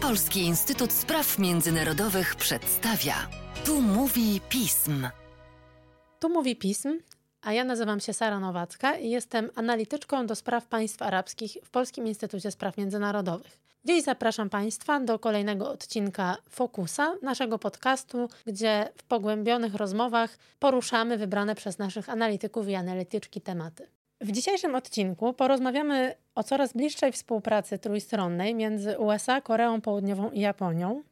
Polski Instytut Spraw Międzynarodowych przedstawia. Tu mówi pism. Tu mówi pism, a ja nazywam się Sara Nowacka i jestem analityczką do spraw państw arabskich w Polskim Instytucie Spraw Międzynarodowych. Dziś zapraszam Państwa do kolejnego odcinka Fokusa, naszego podcastu, gdzie w pogłębionych rozmowach poruszamy wybrane przez naszych analityków i analityczki tematy. W dzisiejszym odcinku porozmawiamy o coraz bliższej współpracy trójstronnej między USA, Koreą Południową i Japonią,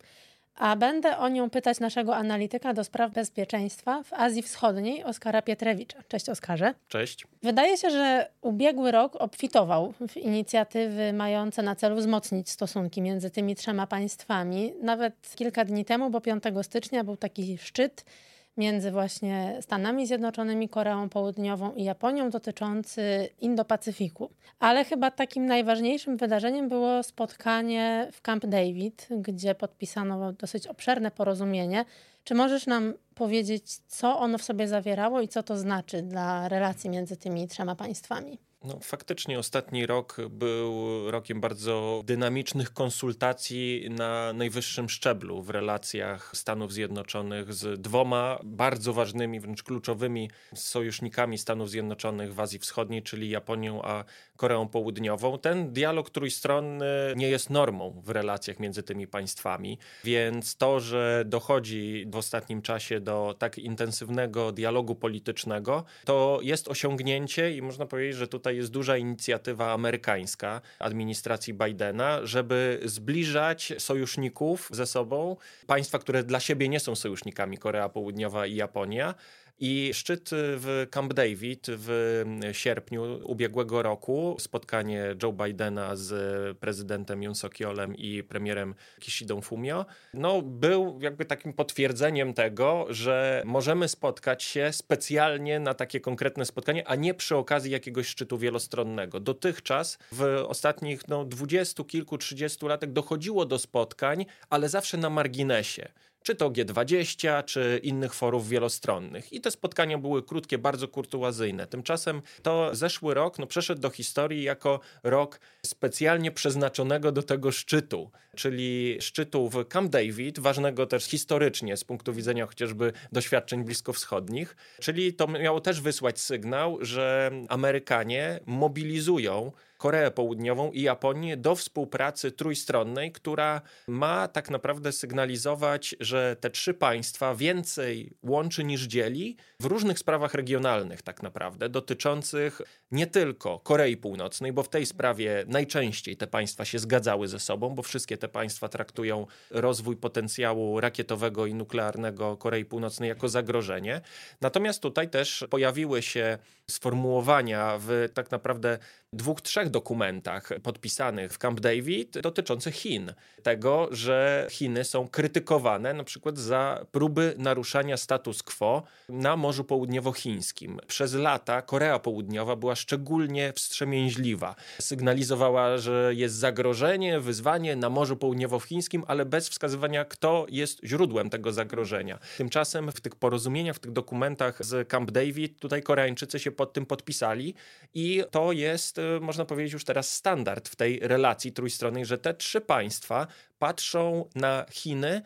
a będę o nią pytać naszego analityka do spraw bezpieczeństwa w Azji Wschodniej, Oskara Pietrewicza. Cześć Oskarze. Cześć. Wydaje się, że ubiegły rok obfitował w inicjatywy mające na celu wzmocnić stosunki między tymi trzema państwami. Nawet kilka dni temu, bo 5 stycznia był taki szczyt między właśnie Stanami Zjednoczonymi, Koreą Południową i Japonią dotyczący Indo-Pacyfiku. Ale chyba takim najważniejszym wydarzeniem było spotkanie w Camp David, gdzie podpisano dosyć obszerne porozumienie. Czy możesz nam powiedzieć, co ono w sobie zawierało i co to znaczy dla relacji między tymi trzema państwami? No, faktycznie ostatni rok był rokiem bardzo dynamicznych konsultacji na najwyższym szczeblu w relacjach Stanów Zjednoczonych z dwoma bardzo ważnymi, wręcz kluczowymi sojusznikami Stanów Zjednoczonych w Azji Wschodniej, czyli Japonią a Koreą Południową. Ten dialog trójstronny nie jest normą w relacjach między tymi państwami, więc to, że dochodzi w ostatnim czasie do tak intensywnego dialogu politycznego, to jest osiągnięcie i można powiedzieć, że tutaj jest duża inicjatywa amerykańska administracji Bidena, żeby zbliżać sojuszników ze sobą, państwa, które dla siebie nie są sojusznikami, Korea Południowa i Japonia, i szczyt w Camp David w sierpniu ubiegłego roku, spotkanie Joe Bidena z prezydentem Yoon Suk-yeolem i premierem Kishidą Fumio, no, był jakby takim potwierdzeniem tego, że możemy spotkać się specjalnie na takie konkretne spotkanie, a nie przy okazji jakiegoś szczytu wielostronnego. Dotychczas w ostatnich no, dwudziestu kilku, trzydziestu latach dochodziło do spotkań, ale zawsze na marginesie czy to G20, czy innych forów wielostronnych. I te spotkania były krótkie, bardzo kurtuazyjne. Tymczasem to zeszły rok no, przeszedł do historii jako rok specjalnie przeznaczonego do tego szczytu, czyli szczytu w Camp David, ważnego też historycznie z punktu widzenia chociażby doświadczeń bliskowschodnich. Czyli to miało też wysłać sygnał, że Amerykanie mobilizują Koreę Południową i Japonię do współpracy trójstronnej, która ma tak naprawdę sygnalizować, że te trzy państwa więcej łączy niż dzieli w różnych sprawach regionalnych, tak naprawdę, dotyczących nie tylko Korei Północnej, bo w tej sprawie najczęściej te państwa się zgadzały ze sobą, bo wszystkie te państwa traktują rozwój potencjału rakietowego i nuklearnego Korei Północnej jako zagrożenie. Natomiast tutaj też pojawiły się sformułowania w tak naprawdę dwóch, trzech dokumentach podpisanych w Camp David dotyczących Chin. Tego, że Chiny są krytykowane na przykład za próby naruszania status quo na Morzu Południowochińskim. Przez lata Korea Południowa była szczególnie wstrzemięźliwa. Sygnalizowała, że jest zagrożenie, wyzwanie na Morzu Południowochińskim, ale bez wskazywania, kto jest źródłem tego zagrożenia. Tymczasem w tych porozumieniach, w tych dokumentach z Camp David, tutaj Koreańczycy się pod tym podpisali i to jest Y, można powiedzieć, już teraz standard w tej relacji trójstronnej, że te trzy państwa patrzą na Chiny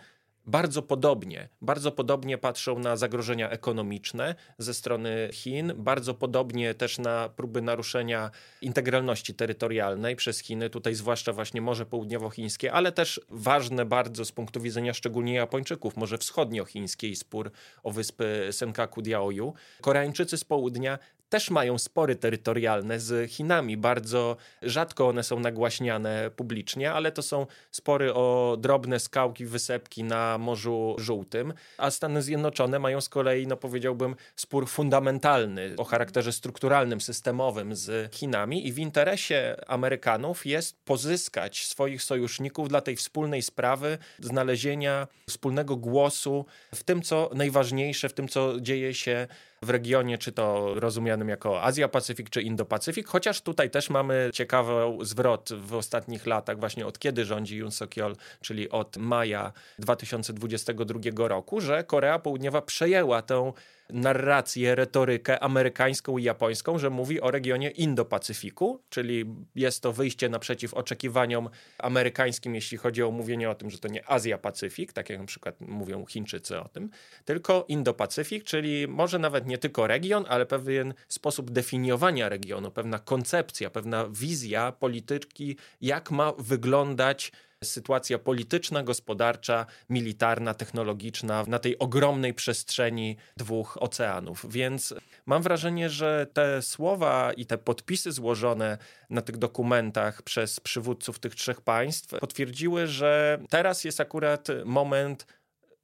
bardzo podobnie. Bardzo podobnie patrzą na zagrożenia ekonomiczne ze strony Chin, bardzo podobnie też na próby naruszenia integralności terytorialnej przez Chiny, tutaj zwłaszcza właśnie Morze Południowochińskie, ale też ważne bardzo z punktu widzenia szczególnie Japończyków, Morze Wschodniochińskie i spór o wyspy Senkaku Diaoyu. Koreańczycy z południa też mają spory terytorialne z Chinami. Bardzo rzadko one są nagłaśniane publicznie, ale to są spory o drobne skałki, wysepki na Morzu Żółtym, a Stany Zjednoczone mają z kolei, no powiedziałbym, spór fundamentalny o charakterze strukturalnym, systemowym z Chinami i w interesie Amerykanów jest pozyskać swoich sojuszników dla tej wspólnej sprawy, znalezienia wspólnego głosu w tym, co najważniejsze, w tym, co dzieje się w regionie, czy to rozumianym jako Azja-Pacyfik, czy Indo-Pacyfik, chociaż tutaj też mamy ciekawy zwrot w ostatnich latach, właśnie od kiedy rządzi Yoon Suk-yeol, czyli od maja 2022 roku, że Korea Południowa przejęła tę narrację, retorykę amerykańską i japońską, że mówi o regionie Indo-Pacyfiku, czyli jest to wyjście naprzeciw oczekiwaniom amerykańskim, jeśli chodzi o mówienie o tym, że to nie Azja-Pacyfik, tak jak na przykład mówią Chińczycy o tym, tylko Indo-Pacyfik, czyli może nawet nie tylko region, ale pewien sposób definiowania regionu, pewna koncepcja, pewna wizja polityki, jak ma wyglądać sytuacja polityczna, gospodarcza, militarna, technologiczna na tej ogromnej przestrzeni dwóch oceanów. Więc mam wrażenie, że te słowa i te podpisy złożone na tych dokumentach przez przywódców tych trzech państw potwierdziły, że teraz jest akurat moment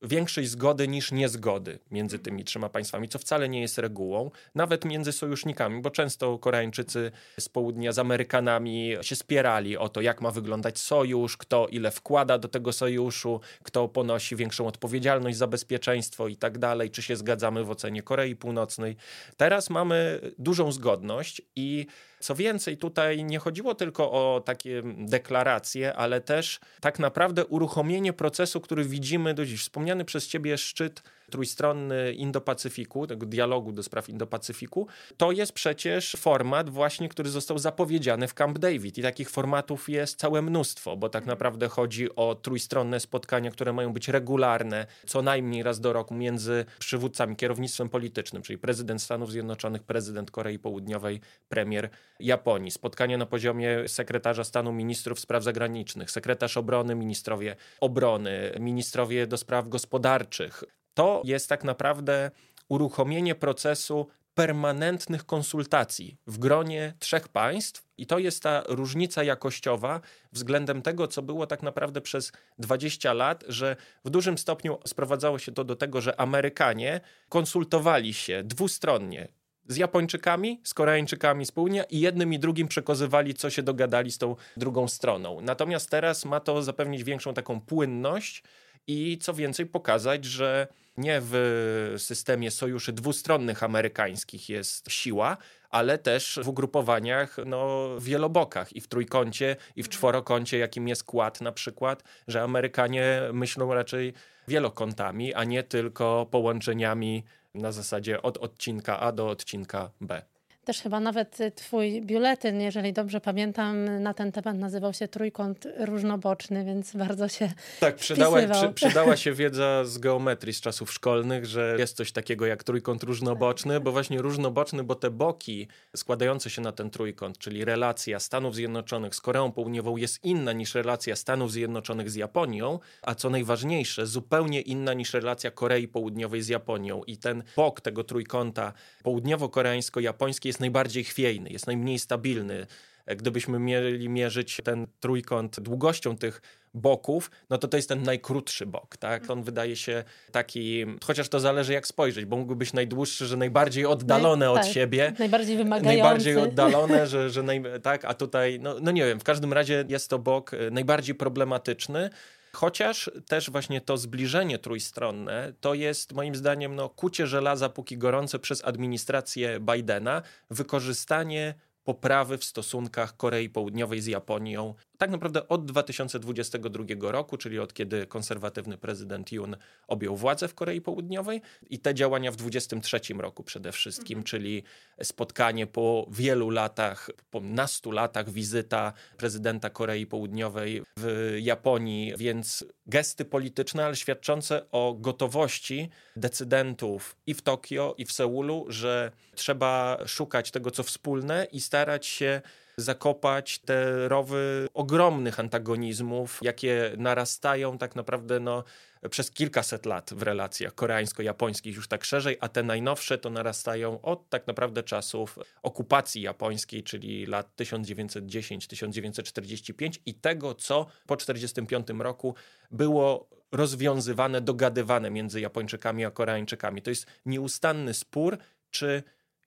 większej zgody niż niezgody między tymi trzema państwami, co wcale nie jest regułą, nawet między sojusznikami, bo często Koreańczycy z południa z Amerykanami się spierali o to, jak ma wyglądać sojusz, kto ile wkłada do tego sojuszu, kto ponosi większą odpowiedzialność za bezpieczeństwo i tak dalej, czy się zgadzamy w ocenie Korei Północnej. Teraz mamy dużą zgodność i co więcej, tutaj nie chodziło tylko o takie deklaracje, ale też tak naprawdę uruchomienie procesu, który widzimy do dziś. Wspomniany przez ciebie szczyt trójstronny Indo-Pacyfiku, tego dialogu do spraw Indo-Pacyfiku, to jest przecież format właśnie, który został zapowiedziany w Camp David. I takich formatów jest całe mnóstwo, bo tak naprawdę chodzi o trójstronne spotkania, które mają być regularne, co najmniej raz do roku między przywódcami, kierownictwem politycznym, czyli prezydent Stanów Zjednoczonych, prezydent Korei Południowej, premier Japonii, spotkania na poziomie sekretarza stanu ministrów spraw zagranicznych, sekretarz obrony, ministrowie obrony, ministrowie do spraw gospodarczych, to jest tak naprawdę uruchomienie procesu permanentnych konsultacji w gronie trzech państw, i to jest ta różnica jakościowa względem tego, co było tak naprawdę przez 20 lat, że w dużym stopniu sprowadzało się to do tego, że Amerykanie konsultowali się dwustronnie z Japończykami, z Koreańczykami z południa i jednym i drugim przekazywali, co się dogadali z tą drugą stroną. Natomiast teraz ma to zapewnić większą taką płynność i co więcej pokazać, że nie w systemie sojuszy dwustronnych amerykańskich jest siła, ale też w ugrupowaniach no, wielobokach i w trójkącie, i w czworokącie, jakim jest kład na przykład, że Amerykanie myślą raczej wielokątami, a nie tylko połączeniami na zasadzie od odcinka A do odcinka B. Też chyba nawet twój biuletyn, jeżeli dobrze pamiętam, na ten temat nazywał się Trójkąt Różnoboczny, więc bardzo się Tak, przydała, przy, przydała się wiedza z geometrii z czasów szkolnych, że jest coś takiego jak trójkąt różnoboczny, bo właśnie różnoboczny, bo te boki składające się na ten trójkąt, czyli relacja Stanów Zjednoczonych z Koreą Południową jest inna niż relacja Stanów Zjednoczonych z Japonią, a co najważniejsze, zupełnie inna niż relacja Korei Południowej z Japonią. I ten bok tego trójkąta południowo-koreańsko-japoński jest najbardziej chwiejny, jest najmniej stabilny. Gdybyśmy mieli mierzyć ten trójkąt długością tych boków, no to to jest ten najkrótszy bok, tak? On wydaje się taki, chociaż to zależy jak spojrzeć, bo mógłby być najdłuższy, że najbardziej oddalone Naj, od tak, siebie. Najbardziej wymagający. Najbardziej oddalone, że, że naj, tak, a tutaj, no, no nie wiem, w każdym razie jest to bok e, najbardziej problematyczny. Chociaż też właśnie to zbliżenie trójstronne to jest moim zdaniem no, kucie żelaza póki gorące przez administrację Bidena, wykorzystanie poprawy w stosunkach Korei Południowej z Japonią tak naprawdę od 2022 roku, czyli od kiedy konserwatywny prezydent Yoon objął władzę w Korei Południowej i te działania w 2023 roku przede wszystkim, mhm. czyli spotkanie po wielu latach, po nastu latach wizyta prezydenta Korei Południowej w Japonii, więc gesty polityczne, ale świadczące o gotowości decydentów i w Tokio, i w Seulu, że trzeba szukać tego, co wspólne i starać się zakopać te rowy ogromnych antagonizmów, jakie narastają tak naprawdę no, przez kilkaset lat w relacjach koreańsko-japońskich już tak szerzej, a te najnowsze to narastają od tak naprawdę czasów okupacji japońskiej, czyli lat 1910-1945 i tego, co po 1945 roku było rozwiązywane, dogadywane między Japończykami a Koreańczykami. To jest nieustanny spór, czy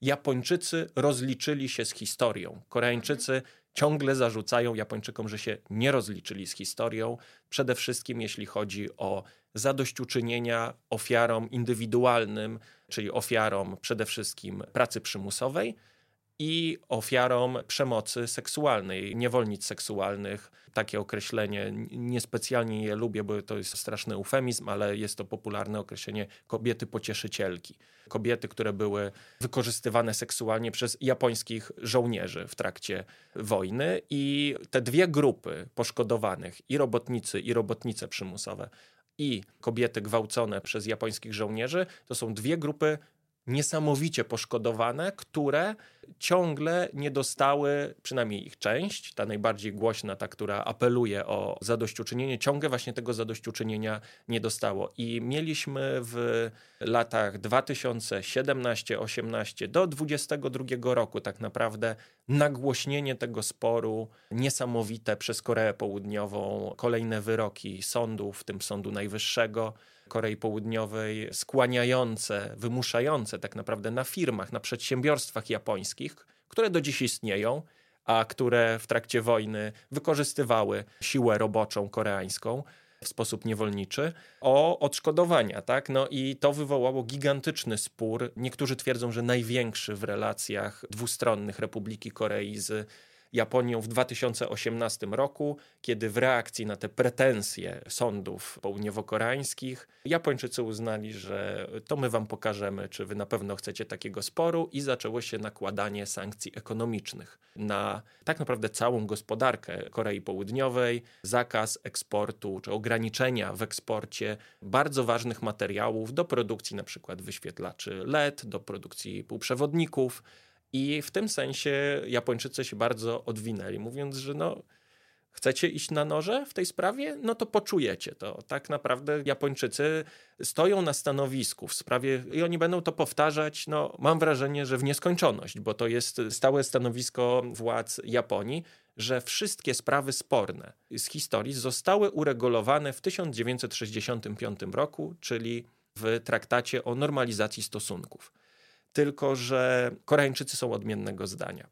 Japończycy rozliczyli się z historią. Koreańczycy ciągle zarzucają Japończykom, że się nie rozliczyli z historią, przede wszystkim jeśli chodzi o zadośćuczynienia ofiarom indywidualnym, czyli ofiarom przede wszystkim pracy przymusowej i ofiarom przemocy seksualnej, niewolnic seksualnych. Takie określenie niespecjalnie je lubię, bo to jest straszny eufemizm, ale jest to popularne określenie kobiety pocieszycielki. Kobiety, które były wykorzystywane seksualnie przez japońskich żołnierzy w trakcie wojny i te dwie grupy poszkodowanych, i robotnicy, i robotnice przymusowe, i kobiety gwałcone przez japońskich żołnierzy, to są dwie grupy niesamowicie poszkodowane, które ciągle nie dostały, przynajmniej ich część, ta najbardziej głośna, ta, która apeluje o zadośćuczynienie, ciągle właśnie tego zadośćuczynienia nie dostało. I mieliśmy w latach 2017-18 do 2022 roku tak naprawdę nagłośnienie tego sporu niesamowite przez Koreę Południową, kolejne wyroki sądów, w tym Sądu Najwyższego, Korei Południowej skłaniające, wymuszające tak naprawdę na firmach, na przedsiębiorstwach japońskich, które do dziś istnieją, a które w trakcie wojny wykorzystywały siłę roboczą koreańską w sposób niewolniczy, o odszkodowania. Tak? No i to wywołało gigantyczny spór. Niektórzy twierdzą, że największy w relacjach dwustronnych Republiki Korei z Japonią w 2018 roku, kiedy w reakcji na te pretensje sądów południowo-koreańskich Japończycy uznali, że to my wam pokażemy, czy wy na pewno chcecie takiego sporu i zaczęło się nakładanie sankcji ekonomicznych na tak naprawdę całą gospodarkę Korei Południowej, zakaz eksportu czy ograniczenia w eksporcie bardzo ważnych materiałów do produkcji na przykład wyświetlaczy LED, do produkcji półprzewodników, i w tym sensie Japończycy się bardzo odwinęli, mówiąc, że no, chcecie iść na noże w tej sprawie, no to poczujecie to. Tak naprawdę Japończycy stoją na stanowisku w sprawie i oni będą to powtarzać, no mam wrażenie, że w nieskończoność, bo to jest stałe stanowisko władz Japonii, że wszystkie sprawy sporne z historii zostały uregulowane w 1965 roku, czyli w traktacie o normalizacji stosunków tylko że Koreańczycy są odmiennego zdania.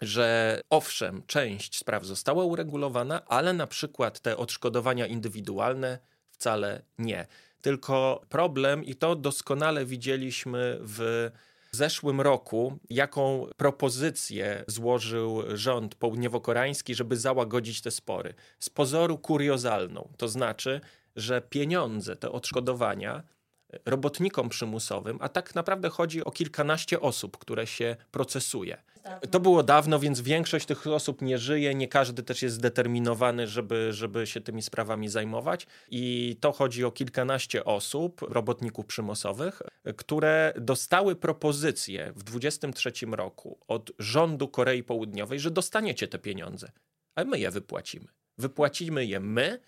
Że owszem, część spraw została uregulowana, ale na przykład te odszkodowania indywidualne wcale nie. Tylko problem, i to doskonale widzieliśmy w zeszłym roku, jaką propozycję złożył rząd południowo-koreański, żeby załagodzić te spory. Z pozoru kuriozalną, to znaczy, że pieniądze, te odszkodowania robotnikom przymusowym, a tak naprawdę chodzi o kilkanaście osób, które się procesuje. To było dawno, więc większość tych osób nie żyje, nie każdy też jest zdeterminowany, żeby, żeby się tymi sprawami zajmować. I to chodzi o kilkanaście osób, robotników przymusowych, które dostały propozycję w 23 roku od rządu Korei Południowej, że dostaniecie te pieniądze, a my je wypłacimy. Wypłacimy je my,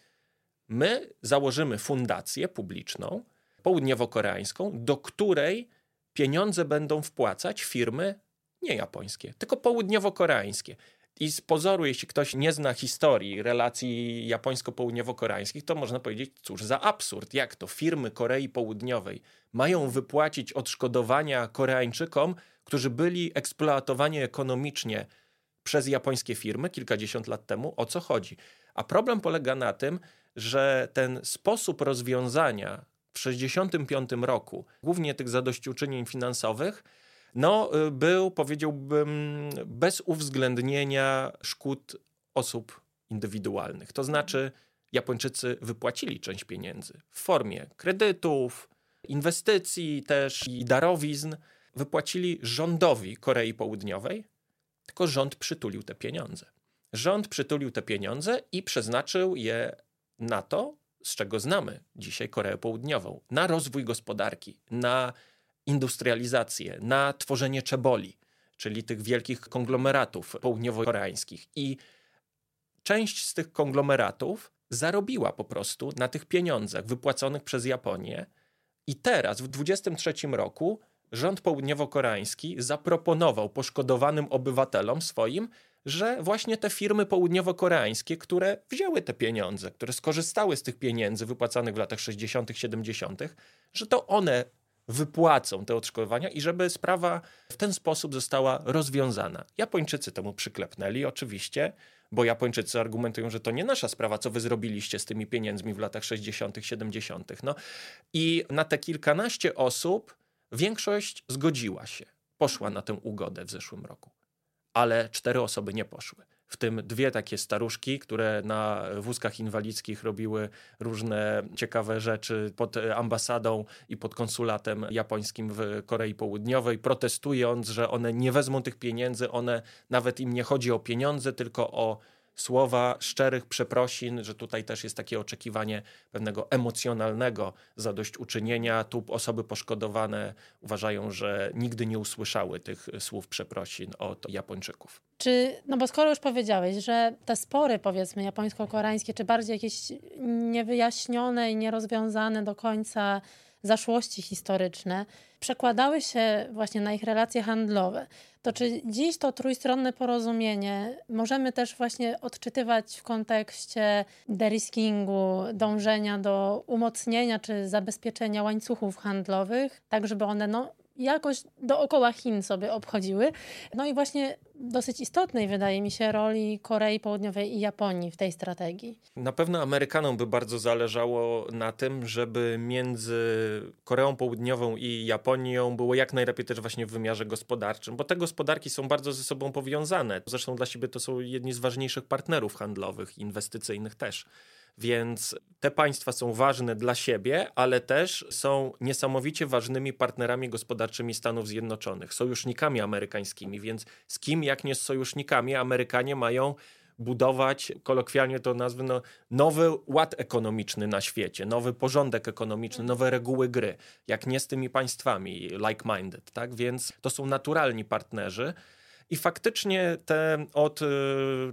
my założymy fundację publiczną, południowo-koreańską, do której pieniądze będą wpłacać firmy nie japońskie, tylko południowo-koreańskie. I z pozoru, jeśli ktoś nie zna historii relacji japońsko-południowo-koreańskich, to można powiedzieć, cóż za absurd, jak to firmy Korei Południowej mają wypłacić odszkodowania Koreańczykom, którzy byli eksploatowani ekonomicznie przez japońskie firmy kilkadziesiąt lat temu, o co chodzi. A problem polega na tym, że ten sposób rozwiązania w 1965 roku, głównie tych zadośćuczynień finansowych, no, y, był, powiedziałbym, bez uwzględnienia szkód osób indywidualnych. To znaczy, Japończycy wypłacili część pieniędzy w formie kredytów, inwestycji też i darowizn. Wypłacili rządowi Korei Południowej, tylko rząd przytulił te pieniądze. Rząd przytulił te pieniądze i przeznaczył je na to, z czego znamy dzisiaj Koreę Południową, na rozwój gospodarki, na industrializację, na tworzenie czeboli, czyli tych wielkich konglomeratów południowo-koreańskich. I część z tych konglomeratów zarobiła po prostu na tych pieniądzach wypłaconych przez Japonię. I teraz, w 2023 roku, rząd południowo-koreański zaproponował poszkodowanym obywatelom swoim, że właśnie te firmy południowo-koreańskie, które wzięły te pieniądze, które skorzystały z tych pieniędzy wypłacanych w latach 60., 70., że to one wypłacą te odszkodowania i żeby sprawa w ten sposób została rozwiązana. Japończycy temu przyklepnęli oczywiście, bo Japończycy argumentują, że to nie nasza sprawa, co wy zrobiliście z tymi pieniędzmi w latach 60., 70. No i na te kilkanaście osób większość zgodziła się, poszła na tę ugodę w zeszłym roku, ale cztery osoby nie poszły. W tym dwie takie staruszki, które na wózkach inwalidzkich robiły różne ciekawe rzeczy pod ambasadą i pod konsulatem japońskim w Korei Południowej, protestując, że one nie wezmą tych pieniędzy, one nawet im nie chodzi o pieniądze, tylko o słowa szczerych przeprosin, że tutaj też jest takie oczekiwanie pewnego emocjonalnego zadośćuczynienia. Tu osoby poszkodowane uważają, że nigdy nie usłyszały tych słów przeprosin od Japończyków. Czy, no bo skoro już powiedziałeś, że te spory powiedzmy japońsko-koreańskie, czy bardziej jakieś niewyjaśnione i nierozwiązane do końca zaszłości historyczne przekładały się właśnie na ich relacje handlowe, to czy dziś to trójstronne porozumienie możemy też właśnie odczytywać w kontekście deriskingu, dążenia do umocnienia czy zabezpieczenia łańcuchów handlowych, tak żeby one no, jakoś dookoła Chin sobie obchodziły. No i właśnie dosyć istotnej wydaje mi się roli Korei Południowej i Japonii w tej strategii. Na pewno Amerykanom by bardzo zależało na tym, żeby między Koreą Południową i Japonią było jak najlepiej też właśnie w wymiarze gospodarczym, bo te gospodarki są bardzo ze sobą powiązane. Zresztą dla siebie to są jedni z ważniejszych partnerów handlowych, inwestycyjnych też. Więc te państwa są ważne dla siebie, ale też są niesamowicie ważnymi partnerami gospodarczymi Stanów Zjednoczonych, sojusznikami amerykańskimi. Więc z kim, jak nie z sojusznikami, Amerykanie mają budować, kolokwialnie to nazwę, no, nowy ład ekonomiczny na świecie, nowy porządek ekonomiczny, nowe reguły gry, jak nie z tymi państwami like-minded, tak? Więc to są naturalni partnerzy. I faktycznie te od y,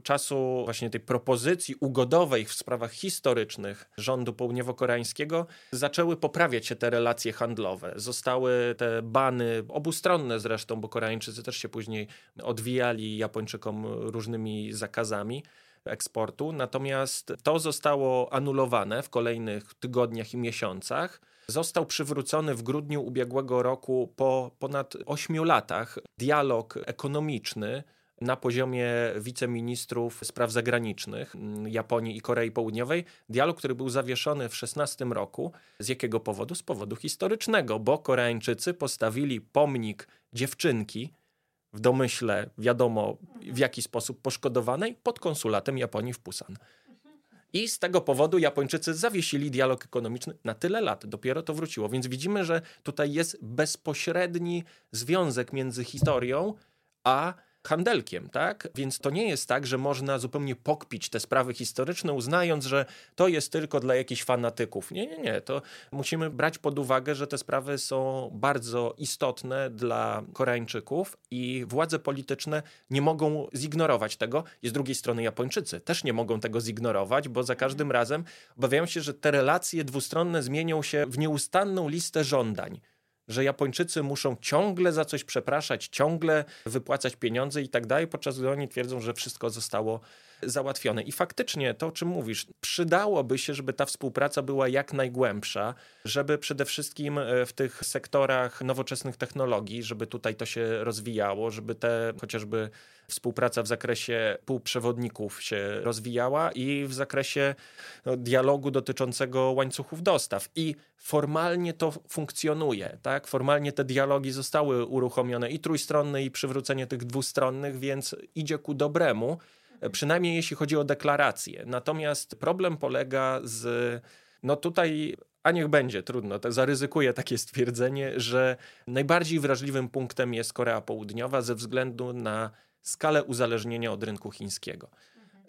czasu właśnie tej propozycji ugodowej w sprawach historycznych rządu południowo-koreańskiego zaczęły poprawiać się te relacje handlowe. Zostały te bany, obustronne zresztą, bo Koreańczycy też się później odwijali Japończykom różnymi zakazami eksportu. Natomiast to zostało anulowane w kolejnych tygodniach i miesiącach został przywrócony w grudniu ubiegłego roku po ponad ośmiu latach dialog ekonomiczny na poziomie wiceministrów spraw zagranicznych Japonii i Korei Południowej. Dialog, który był zawieszony w 16 roku. Z jakiego powodu? Z powodu historycznego, bo Koreańczycy postawili pomnik dziewczynki w domyśle wiadomo w jaki sposób poszkodowanej pod konsulatem Japonii w Pusan. I z tego powodu Japończycy zawiesili dialog ekonomiczny na tyle lat. Dopiero to wróciło. Więc widzimy, że tutaj jest bezpośredni związek między historią a handelkiem, tak? Więc to nie jest tak, że można zupełnie pokpić te sprawy historyczne, uznając, że to jest tylko dla jakichś fanatyków. Nie, nie, nie. To musimy brać pod uwagę, że te sprawy są bardzo istotne dla Koreańczyków i władze polityczne nie mogą zignorować tego. I z drugiej strony Japończycy też nie mogą tego zignorować, bo za każdym razem obawiają się, że te relacje dwustronne zmienią się w nieustanną listę żądań że Japończycy muszą ciągle za coś przepraszać, ciągle wypłacać pieniądze i tak dalej, podczas gdy oni twierdzą, że wszystko zostało załatwione. I faktycznie to, o czym mówisz, przydałoby się, żeby ta współpraca była jak najgłębsza, żeby przede wszystkim e, w tych sektorach nowoczesnych technologii, żeby tutaj to się rozwijało, żeby te chociażby współpraca w zakresie półprzewodników się rozwijała i w zakresie no, dialogu dotyczącego łańcuchów dostaw. I formalnie to funkcjonuje, tak? Formalnie te dialogi zostały uruchomione i trójstronne, i przywrócenie tych dwustronnych, więc idzie ku dobremu przynajmniej jeśli chodzi o deklaracje. Natomiast problem polega z. No tutaj a niech będzie, trudno, to zaryzykuję takie stwierdzenie, że najbardziej wrażliwym punktem jest Korea Południowa ze względu na skalę uzależnienia od rynku chińskiego.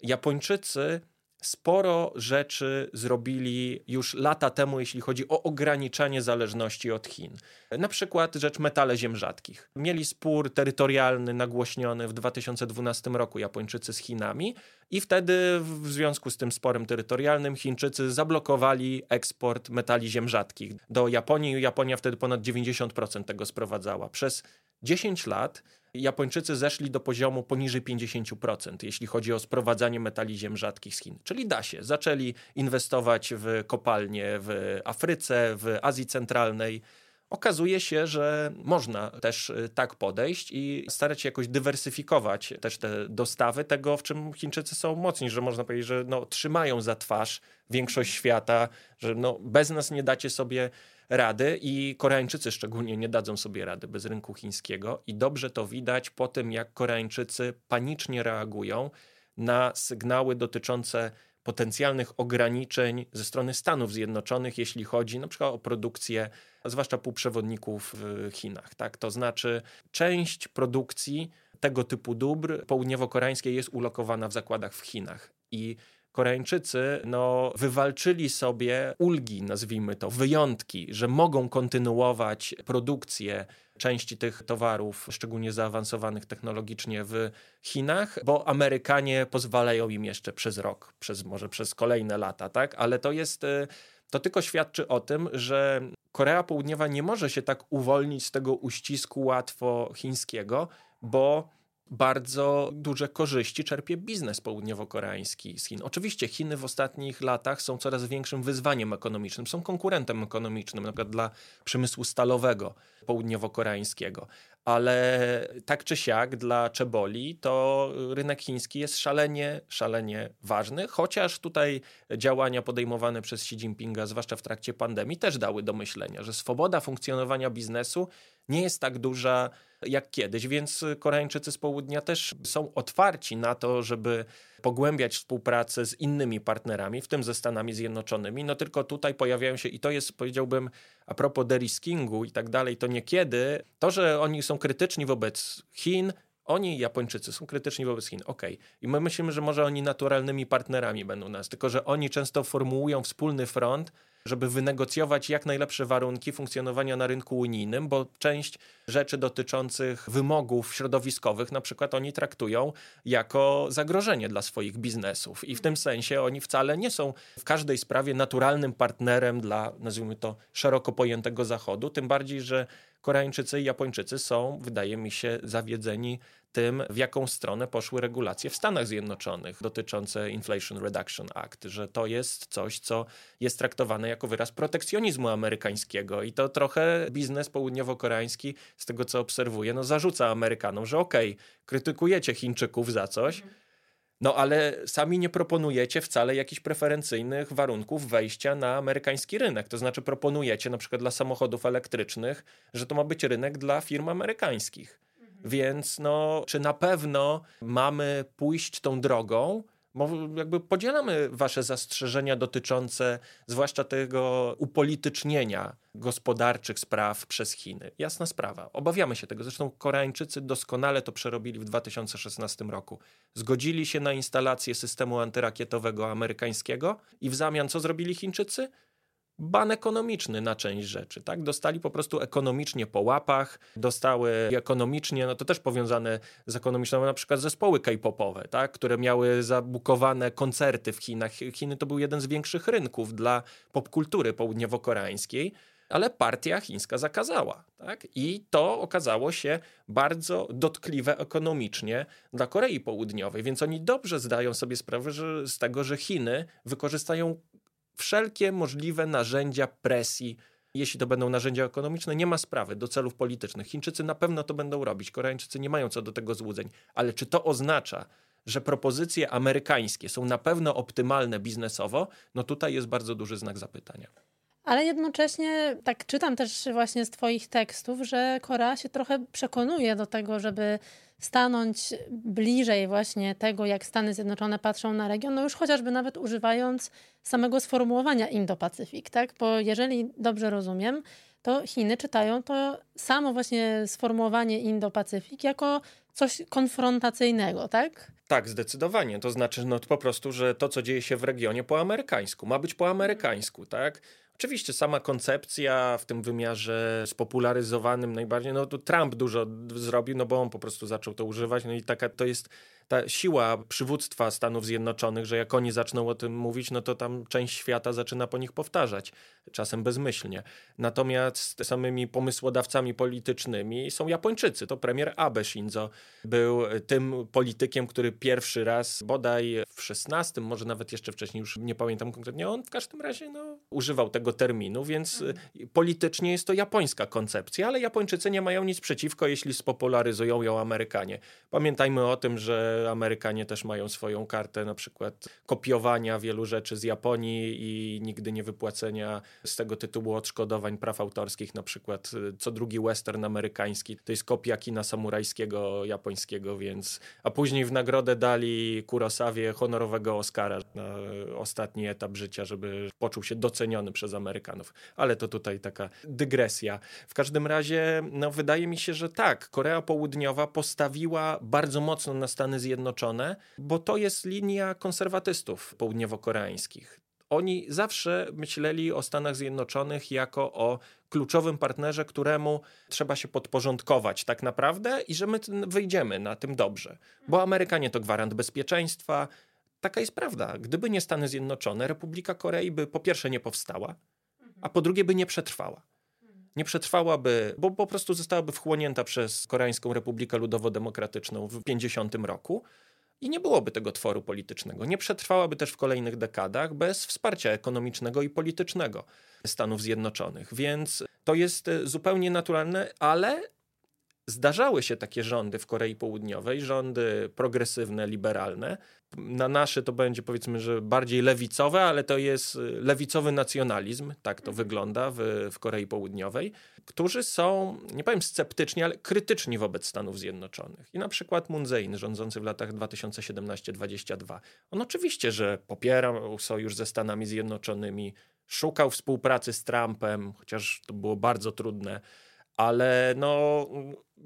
Japończycy sporo rzeczy zrobili już lata temu, jeśli chodzi o ograniczanie zależności od Chin. Na przykład rzecz metale ziem rzadkich. Mieli spór terytorialny nagłośniony w 2012 roku Japończycy z Chinami i wtedy w związku z tym sporem terytorialnym Chińczycy zablokowali eksport metali ziem rzadkich do Japonii. Japonia wtedy ponad 90% tego sprowadzała. Przez 10 lat Japończycy zeszli do poziomu poniżej 50%, jeśli chodzi o sprowadzanie metali ziem rzadkich z Chin. Czyli da się. Zaczęli inwestować w kopalnie w Afryce, w Azji Centralnej. okazuje się, że można też y, tak podejść i starać się jakoś dywersyfikować też te dostawy tego, w czym Chińczycy są mocni, że można powiedzieć, że no, trzymają za twarz większość świata, że no, bez nas nie dacie sobie rady i Koreańczycy szczególnie nie dadzą sobie rady bez rynku chińskiego i dobrze to widać po tym, jak Koreańczycy panicznie reagują na sygnały dotyczące potencjalnych ograniczeń ze strony Stanów Zjednoczonych, jeśli chodzi na przykład o produkcję, zwłaszcza półprzewodników w Chinach. Tak? To znaczy, część produkcji tego typu dóbr południowo-koreańskiej jest ulokowana w zakładach w Chinach. I Koreańczycy no, wywalczyli sobie ulgi, nazwijmy to, wyjątki, że mogą kontynuować produkcję części tych towarów, szczególnie zaawansowanych technologicznie w Chinach, bo Amerykanie pozwalają im jeszcze przez rok, przez może przez kolejne lata, tak? Ale to jest y, to tylko świadczy o tym, że Korea Południowa nie może się tak uwolnić z tego uścisku łatwo chińskiego, bo bardzo duże korzyści czerpie biznes południowo-koreański z Chin. Oczywiście Chiny w ostatnich latach są coraz większym wyzwaniem ekonomicznym, są konkurentem ekonomicznym, na przykład dla przemysłu stalowego południowo-koreańskiego. Ale tak czy siak dla Czeboli to rynek chiński jest szalenie, szalenie ważny, chociaż tutaj działania podejmowane przez Xi Jinpinga, zwłaszcza w trakcie pandemii, też dały do myślenia, że swoboda funkcjonowania biznesu nie jest tak duża jak kiedyś, więc Koreańczycy z południa też są otwarci na to, żeby pogłębiać współpracę z innymi partnerami, w tym ze Stanami Zjednoczonymi. No tylko tutaj pojawiają się, i to jest, powiedziałbym, a propos deriskingu i tak dalej, to niekiedy to, że oni są krytyczni wobec Chin, oni, Japończycy, są krytyczni wobec Chin. OK. I my myślimy, że może oni naturalnymi partnerami będą nas, tylko że oni często formułują wspólny front, żeby wynegocjować jak najlepsze warunki funkcjonowania na rynku unijnym, bo część rzeczy dotyczących wymogów środowiskowych na przykład oni traktują jako zagrożenie dla swoich biznesów. I w tym sensie oni wcale nie są w każdej sprawie naturalnym partnerem dla, nazwijmy to, szeroko pojętego Zachodu, tym bardziej, że Koreańczycy i Japończycy są, wydaje mi się, zawiedzeni tym, w jaką stronę poszły regulacje w Stanach Zjednoczonych dotyczące Inflation Reduction Act, że to jest coś, co jest traktowane jako wyraz protekcjonizmu amerykańskiego. I to trochę biznes południowo-koreański, z tego co obserwuję, no zarzuca Amerykanom, że okej, okay, krytykujecie Chińczyków za coś, no ale sami nie proponujecie wcale jakichś preferencyjnych warunków wejścia na amerykański rynek. To znaczy proponujecie na przykład dla samochodów elektrycznych, że to ma być rynek dla firm amerykańskich. Więc no, czy na pewno mamy pójść tą drogą? Jakby podzielamy wasze zastrzeżenia dotyczące zwłaszcza tego upolitycznienia gospodarczych spraw przez Chiny. Jasna sprawa. Obawiamy się tego. Zresztą Koreańczycy doskonale to przerobili w 2016 roku. Zgodzili się na instalację systemu antyrakietowego amerykańskiego i w zamian co zrobili Chińczycy? Ban ekonomiczny na część rzeczy, tak? Dostali po prostu ekonomicznie po łapach, dostały ekonomicznie, no to też powiązane z ekonomiczną, na przykład zespoły k-popowe, tak? Które miały zabukowane koncerty w Chinach. Chiny to był jeden z większych rynków dla popkultury południowo-koreańskiej, ale partia chińska zakazała. Tak? I to okazało się bardzo dotkliwe ekonomicznie dla Korei Południowej, więc oni dobrze zdają sobie sprawę że, z tego, że Chiny wykorzystają wszelkie możliwe narzędzia presji. Jeśli to będą narzędzia ekonomiczne, nie ma sprawy do celów politycznych. Chińczycy na pewno to będą robić, Koreańczycy nie mają co do tego złudzeń, ale czy to oznacza, że propozycje amerykańskie są na pewno optymalne biznesowo, no tutaj jest bardzo duży znak zapytania. Ale jednocześnie tak czytam też właśnie z Twoich tekstów, że Korea się trochę przekonuje do tego, żeby stanąć bliżej właśnie tego, jak Stany Zjednoczone patrzą na region, no już chociażby nawet używając samego sformułowania Indo-Pacyfik, tak? Bo jeżeli dobrze rozumiem, to Chiny czytają to samo właśnie sformułowanie Indo-Pacyfik jako coś konfrontacyjnego, tak? Tak, zdecydowanie. To znaczy, no po prostu, że to, co dzieje się w regionie po amerykańsku, ma być po amerykańsku, tak? Oczywiście sama koncepcja w tym wymiarze spopularyzowanym najbardziej, no to Trump dużo zrobił, no bo on po prostu zaczął to używać, no i taka to jest ta siła przywództwa Stanów Zjednoczonych, że jak oni zaczną o tym mówić, no to tam część świata zaczyna po nich powtarzać, czasem bezmyślnie. Natomiast samymi pomysłodawcami politycznymi są Japończycy. To premier Abe Shinzo był tym politykiem, który pierwszy raz, bodaj w XVI, może nawet jeszcze wcześniej, już nie pamiętam konkretnie, on w każdym razie no, używał tego terminu, więc mhm. politycznie jest to japońska koncepcja, ale Japończycy nie mają nic przeciwko, jeśli spopularyzują ją Amerykanie. Pamiętajmy o tym, że Amerykanie też mają swoją kartę na przykład kopiowania wielu rzeczy z Japonii i nigdy nie wypłacenia z tego tytułu odszkodowań praw autorskich, na przykład y, co drugi western amerykański to jest kopia kina samurajskiego japońskiego, więc a później w nagrodę dali Kurosawie honorowego Oscara na ostatni etap życia, żeby poczuł się doceniony przez Amerykanów. Ale to tutaj taka dygresja. W każdym razie no, wydaje mi się, że tak, Korea Południowa postawiła bardzo mocno na Stany Zjednoczone, bo to jest linia konserwatystów południowo-koreańskich. Oni zawsze myśleli o Stanach Zjednoczonych jako o kluczowym partnerze, któremu trzeba się podporządkować tak naprawdę i że my wyjdziemy na tym dobrze. Bo Amerykanie to gwarant bezpieczeństwa. Taka jest prawda. Gdyby nie Stany Zjednoczone, Republika Korei by po pierwsze nie powstała, a po drugie by nie przetrwała nie przetrwałaby, bo po prostu zostałaby wchłonięta przez Koreańską Republikę Ludowo-Demokratyczną w 50 roku i nie byłoby tego tworu politycznego. Nie przetrwałaby też w kolejnych dekadach bez wsparcia ekonomicznego i politycznego Stanów Zjednoczonych. Więc to jest e, zupełnie naturalne, ale zdarzały się takie rządy w Korei Południowej, rządy progresywne, liberalne. Na nasze to będzie powiedzmy, że bardziej lewicowe, ale to jest lewicowy nacjonalizm, tak to wygląda w, w Korei Południowej, którzy są, nie powiem sceptyczni, ale krytyczni wobec Stanów Zjednoczonych. I na przykład Moon Jae-in, rządzący w latach 2017-2022. On oczywiście, że popierał sojusz ze Stanami Zjednoczonymi, szukał współpracy z Trumpem, chociaż to było bardzo trudne ale no,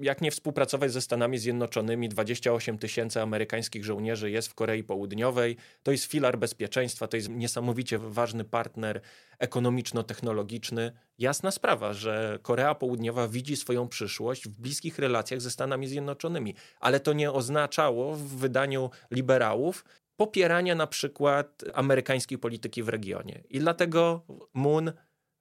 jak nie współpracować ze Stanami Zjednoczonymi, 28 tysięcy amerykańskich żołnierzy jest w Korei Południowej, to jest filar bezpieczeństwa, to jest niesamowicie ważny partner ekonomiczno-technologiczny. Jasna sprawa, że Korea Południowa widzi swoją przyszłość w bliskich relacjach ze Stanami Zjednoczonymi, ale to nie oznaczało w wydaniu liberałów popierania na przykład amerykańskiej polityki w regionie. I dlatego Moon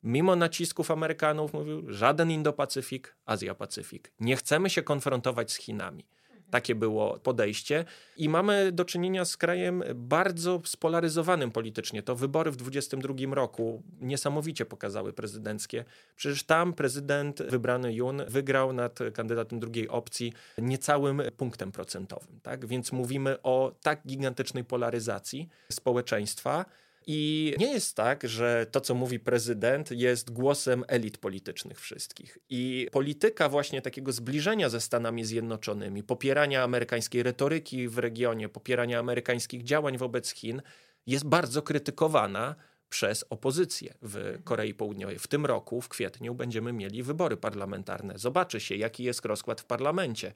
mimo nacisków Amerykanów mówił, żaden Indo-Pacyfik, Azja-Pacyfik. Nie chcemy się konfrontować z Chinami. Takie było podejście i mamy do czynienia z krajem bardzo spolaryzowanym politycznie. To wybory w 2022 roku niesamowicie pokazały prezydenckie. Przecież tam prezydent wybrany Jun wygrał nad kandydatem drugiej opcji niecałym punktem procentowym. Tak? Więc mówimy o tak gigantycznej polaryzacji społeczeństwa, i nie jest tak, że to, co mówi prezydent, jest głosem elit politycznych wszystkich. I polityka właśnie takiego zbliżenia ze Stanami Zjednoczonymi, popierania amerykańskiej retoryki w regionie, popierania amerykańskich działań wobec Chin jest bardzo krytykowana przez opozycję w Korei Południowej. W tym roku, w kwietniu, będziemy mieli wybory parlamentarne. Zobaczy się, jaki jest rozkład w parlamencie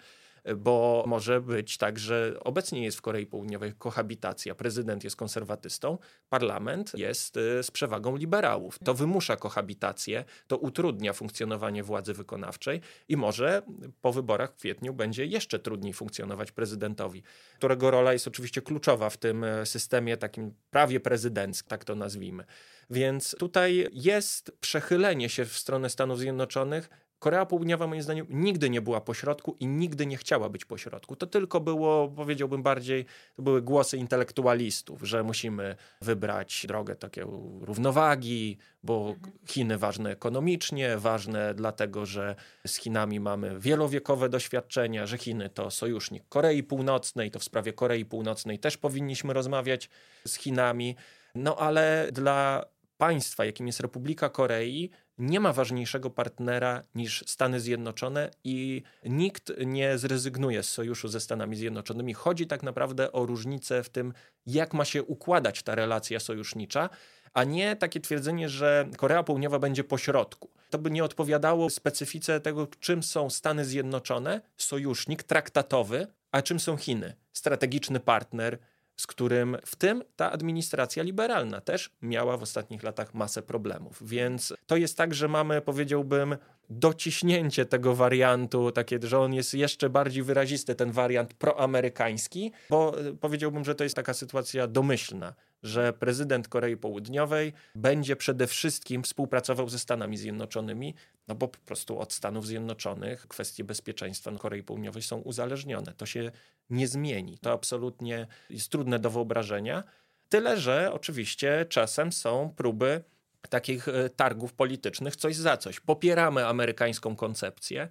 bo może być tak, że obecnie jest w Korei Południowej kohabitacja. Prezydent jest konserwatystą, parlament jest y, z przewagą liberałów. To wymusza kohabitację, to utrudnia funkcjonowanie władzy wykonawczej i może po wyborach w kwietniu będzie jeszcze trudniej funkcjonować prezydentowi, którego rola jest oczywiście kluczowa w tym e, systemie takim prawie prezydenckim, tak to nazwijmy. Więc tutaj jest przechylenie się w stronę Stanów Zjednoczonych Korea Południowa, moim zdaniem, nigdy nie była pośrodku i nigdy nie chciała być pośrodku. To tylko było, powiedziałbym bardziej, to były głosy intelektualistów, że musimy wybrać drogę takiej równowagi, bo Chiny ważne ekonomicznie, ważne dlatego, że z Chinami mamy wielowiekowe doświadczenia, że Chiny to sojusznik Korei Północnej, to w sprawie Korei Północnej też powinniśmy rozmawiać z Chinami. No ale dla państwa, jakim jest Republika Korei, nie ma ważniejszego partnera niż Stany Zjednoczone i nikt nie zrezygnuje z sojuszu ze Stanami Zjednoczonymi. Chodzi tak naprawdę o różnicę w tym, jak ma się układać ta relacja sojusznicza, a nie takie twierdzenie, że Korea Południowa będzie pośrodku. To by nie odpowiadało specyfice tego, czym są Stany Zjednoczone, sojusznik traktatowy, a czym są Chiny, strategiczny partner, z którym w tym ta administracja liberalna też miała w ostatnich latach masę problemów. Więc to jest tak, że mamy, powiedziałbym, dociśnięcie tego wariantu, takie, że on jest jeszcze bardziej wyrazisty, ten wariant proamerykański, bo e, powiedziałbym, że to jest taka sytuacja domyślna, że prezydent Korei Południowej będzie przede wszystkim współpracował ze Stanami Zjednoczonymi, no bo po prostu od Stanów Zjednoczonych kwestie bezpieczeństwa Korei Południowej są uzależnione. To się nie zmieni. To absolutnie jest trudne do wyobrażenia. Tyle, że oczywiście czasem są próby takich e, targów politycznych coś za coś. Popieramy amerykańską koncepcję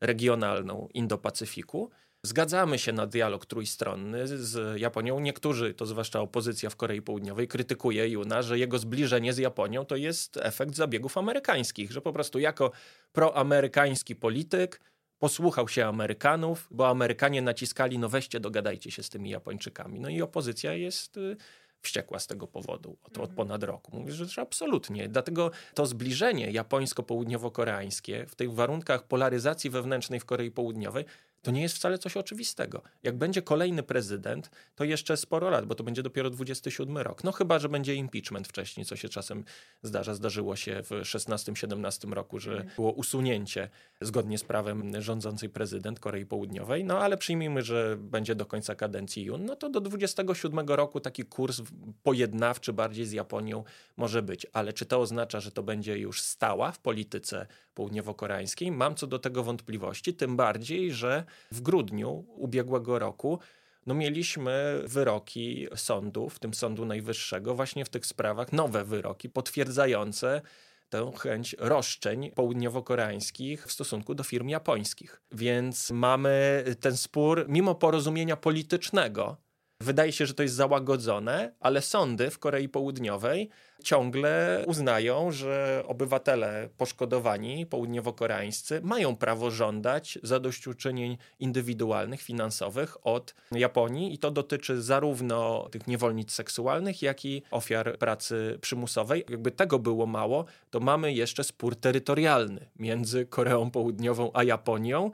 regionalną Indo-Pacyfiku. Zgadzamy się na dialog trójstronny z Japonią. Niektórzy, to zwłaszcza opozycja w Korei Południowej, krytykuje Juna, że jego zbliżenie z Japonią to jest efekt zabiegów amerykańskich, że po prostu jako proamerykański polityk posłuchał się Amerykanów, bo Amerykanie naciskali, no weźcie, dogadajcie się z tymi Japończykami. No i opozycja jest y, wściekła z tego powodu od, od mhm. ponad roku. Mówię, że, że absolutnie. Dlatego to zbliżenie japońsko-południowo-koreańskie w tych warunkach polaryzacji wewnętrznej w Korei Południowej to nie jest wcale coś oczywistego. Jak będzie kolejny prezydent, to jeszcze sporo lat, bo to będzie dopiero 27 rok. No chyba, że będzie impeachment wcześniej, co się czasem zdarza. Zdarzyło się w 16-17 roku, że mhm. było usunięcie zgodnie z prawem rządzącej prezydent Korei Południowej. No ale przyjmijmy, że będzie do końca kadencji Jun, no to do 27 roku taki kurs pojednawczy bardziej z Japonią może być. Ale czy to oznacza, że to będzie już stała w polityce południowo-koreańskiej? Mam co do tego wątpliwości, tym bardziej, że w grudniu ubiegłego roku no mieliśmy wyroki sądu, w tym Sądu Najwyższego, właśnie w tych sprawach, nowe wyroki potwierdzające tę chęć roszczeń południowo-koreańskich w stosunku do firm japońskich. Więc mamy ten spór, mimo porozumienia politycznego, Wydaje się, że to jest załagodzone, ale sądy w Korei Południowej ciągle uznają, że obywatele poszkodowani, południowo-koreańscy, mają prawo żądać zadośćuczynień indywidualnych, finansowych od Japonii i to dotyczy zarówno tych niewolnic seksualnych, jak i ofiar pracy przymusowej. Jakby tego było mało, to mamy jeszcze spór terytorialny między Koreą Południową a Japonią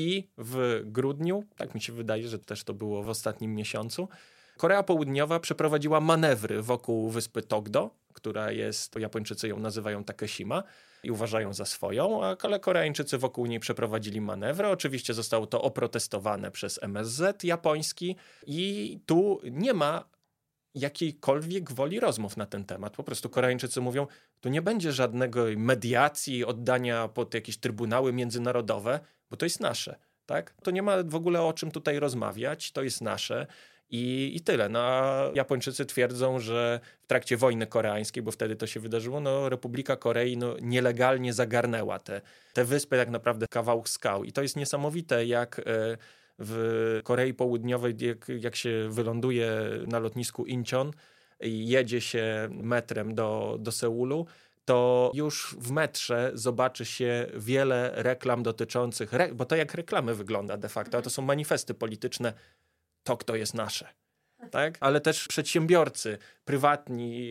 i w grudniu, tak mi się wydaje, że też to było w ostatnim miesiącu, Korea Południowa przeprowadziła manewry wokół wyspy Togdo, która jest, Japończycy ją nazywają Takeshima i uważają za swoją, ale Koreańczycy wokół niej przeprowadzili manewry. Oczywiście zostało to oprotestowane przez MSZ japoński i tu nie ma jakiejkolwiek woli rozmów na ten temat. Po prostu Koreańczycy mówią, tu nie będzie żadnego mediacji, oddania pod jakieś trybunały międzynarodowe, bo to jest nasze. Tak? To nie ma w ogóle o czym tutaj rozmawiać, to jest nasze. I, I tyle. No, a Japończycy twierdzą, że w trakcie wojny koreańskiej, bo wtedy to się wydarzyło, no, Republika Korei no, nielegalnie zagarnęła te, te wyspy, tak naprawdę kawał skał. I to jest niesamowite, jak e, w Korei Południowej, jak, jak się wyląduje na lotnisku Incheon i jedzie się metrem do, do Seulu, to już w metrze zobaczy się wiele reklam dotyczących, bo to jak reklamy wygląda de facto, a to są manifesty polityczne, to kto jest nasze. Tak? Ale też przedsiębiorcy prywatni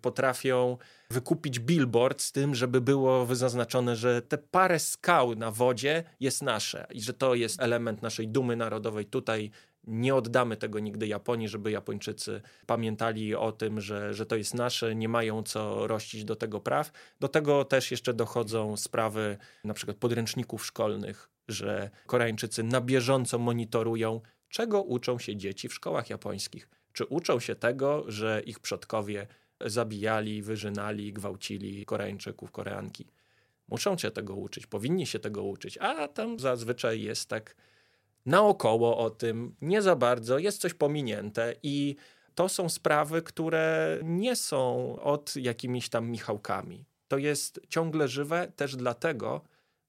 potrafią wykupić billboard z tym, żeby było zaznaczone, że te parę skał na wodzie jest nasze i że to jest element naszej dumy narodowej. Tutaj nie oddamy tego nigdy Japonii, żeby Japończycy pamiętali o tym, że, że to jest nasze, nie mają co rościć do tego praw. Do tego też jeszcze dochodzą sprawy na przykład podręczników szkolnych, że Koreańczycy na bieżąco monitorują, czego uczą się dzieci w szkołach japońskich. Czy uczą się tego, że ich przodkowie zabijali, wyżynali, gwałcili Koreańczyków, Koreanki. Muszą się tego uczyć, powinni się tego uczyć, a tam zazwyczaj jest tak naokoło o tym, nie za bardzo, jest coś pominięte i to są sprawy, które nie są od jakimiś tam Michałkami. To jest ciągle żywe też dlatego,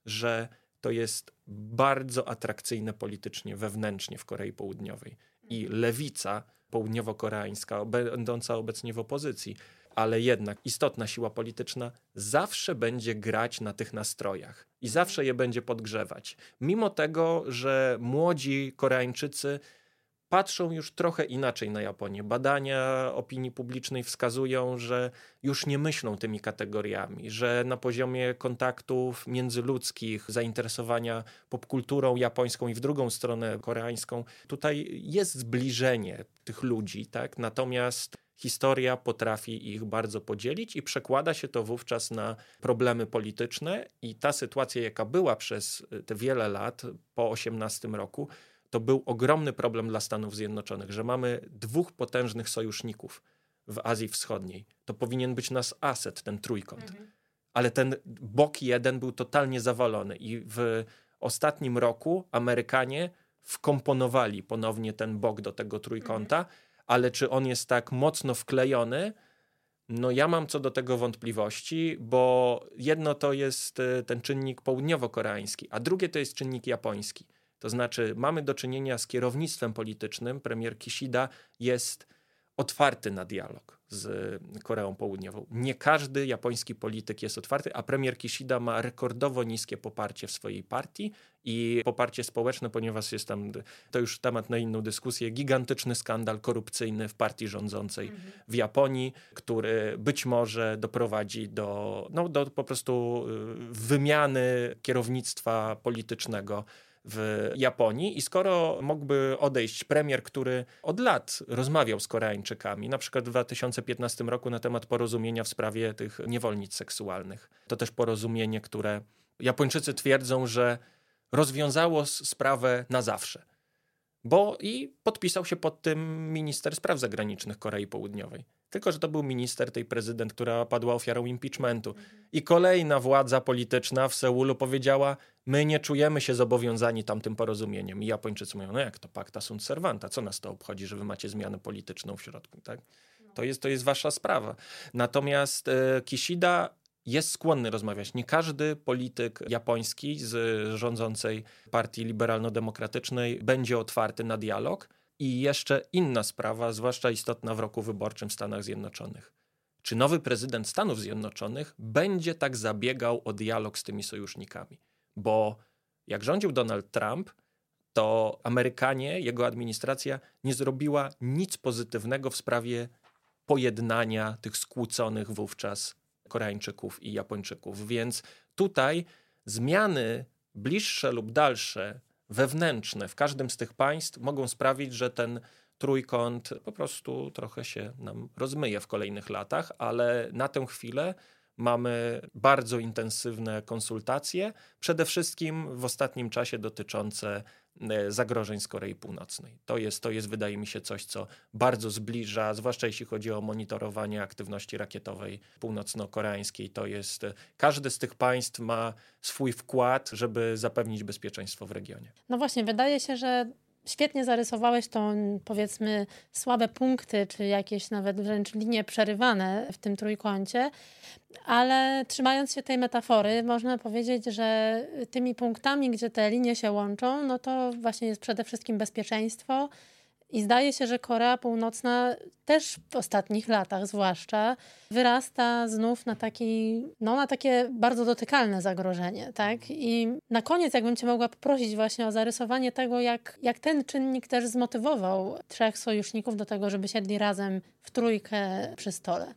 że to jest bardzo atrakcyjne politycznie, wewnętrznie w Korei Południowej. I lewica południowo-koreańska, będąca obecnie w opozycji, ale jednak istotna siła polityczna zawsze będzie grać na tych nastrojach i zawsze je będzie podgrzewać. Mimo tego, że młodzi Koreańczycy patrzą już trochę inaczej na Japonię. Badania opinii publicznej wskazują, że już nie myślą tymi kategoriami, że na poziomie kontaktów międzyludzkich, zainteresowania popkulturą japońską i w drugą stronę koreańską, tutaj jest zbliżenie tych ludzi, tak? Natomiast historia potrafi ich bardzo podzielić i przekłada się to wówczas na problemy polityczne i ta sytuacja, jaka była przez te wiele lat po 18 roku, to był ogromny problem dla Stanów Zjednoczonych, że mamy dwóch potężnych sojuszników w Azji Wschodniej. To powinien być nasz aset, ten trójkąt. Mhm. Ale ten bok jeden był totalnie zawalony i w ostatnim roku Amerykanie wkomponowali ponownie ten bok do tego trójkąta, mhm. ale czy on jest tak mocno wklejony? No ja mam co do tego wątpliwości, bo jedno to jest e, ten czynnik południowo-koreański, a drugie to jest czynnik japoński. To znaczy, mamy do czynienia z kierownictwem politycznym. Premier Kishida jest otwarty na dialog z Koreą Południową. Nie każdy japoński polityk jest otwarty, a premier Kishida ma rekordowo niskie poparcie w swojej partii i poparcie społeczne, ponieważ jest tam, to już temat na inną dyskusję, gigantyczny skandal korupcyjny w partii rządzącej mhm. w Japonii, który być może doprowadzi do, no, do po prostu y, wymiany kierownictwa politycznego w Japonii i skoro mógłby odejść premier, który od lat rozmawiał z Koreańczykami, na przykład w 2015 roku na temat porozumienia w sprawie tych niewolnic seksualnych. To też porozumienie, które Japończycy twierdzą, że rozwiązało sprawę na zawsze. Bo i podpisał się pod tym minister spraw zagranicznych Korei Południowej. Tylko, że to był minister, tej prezydent, która padła ofiarą impeachmentu. I kolejna władza polityczna w Seulu powiedziała: My nie czujemy się zobowiązani tamtym porozumieniem. I Japończycy mówią: No jak to pacta sunt servanta? Co nas to obchodzi, że wy macie zmianę polityczną w środku? Tak? To, jest, to jest wasza sprawa. Natomiast e, Kishida jest skłonny rozmawiać. Nie każdy polityk japoński z rządzącej partii liberalno-demokratycznej będzie otwarty na dialog. I jeszcze inna sprawa, zwłaszcza istotna w roku wyborczym w Stanach Zjednoczonych. Czy nowy prezydent Stanów Zjednoczonych będzie tak zabiegał o dialog z tymi sojusznikami? Bo jak rządził Donald Trump, to Amerykanie, jego administracja nie zrobiła nic pozytywnego w sprawie pojednania tych skłóconych wówczas Koreańczyków i Japończyków. Więc tutaj zmiany bliższe lub dalsze wewnętrzne. W każdym z tych państw mogą sprawić, że ten trójkąt po prostu trochę się nam rozmyje w kolejnych latach, ale na tę chwilę mamy bardzo intensywne konsultacje, przede wszystkim w ostatnim czasie dotyczące zagrożeń z Korei Północnej. To jest, to jest, wydaje mi się, coś, co bardzo zbliża, zwłaszcza jeśli chodzi o monitorowanie aktywności rakietowej północno-koreańskiej. To jest, e, każdy z tych państw ma swój wkład, żeby zapewnić bezpieczeństwo w regionie. No właśnie, wydaje się, że świetnie zarysowałeś to, powiedzmy, słabe punkty, czy jakieś nawet wręcz linie przerywane w tym trójkącie, ale trzymając się tej metafory, można powiedzieć, że tymi punktami, gdzie te linie się łączą, no to właśnie jest przede wszystkim bezpieczeństwo, i zdaje się, że Korea Północna też w ostatnich latach zwłaszcza wyrasta znów na, taki, no, na takie bardzo dotykalne zagrożenie. Tak? I na koniec, jakbym Cię mogła poprosić właśnie o zarysowanie tego, jak, jak ten czynnik też zmotywował trzech sojuszników do tego, żeby siedli razem w trójkę przy stole.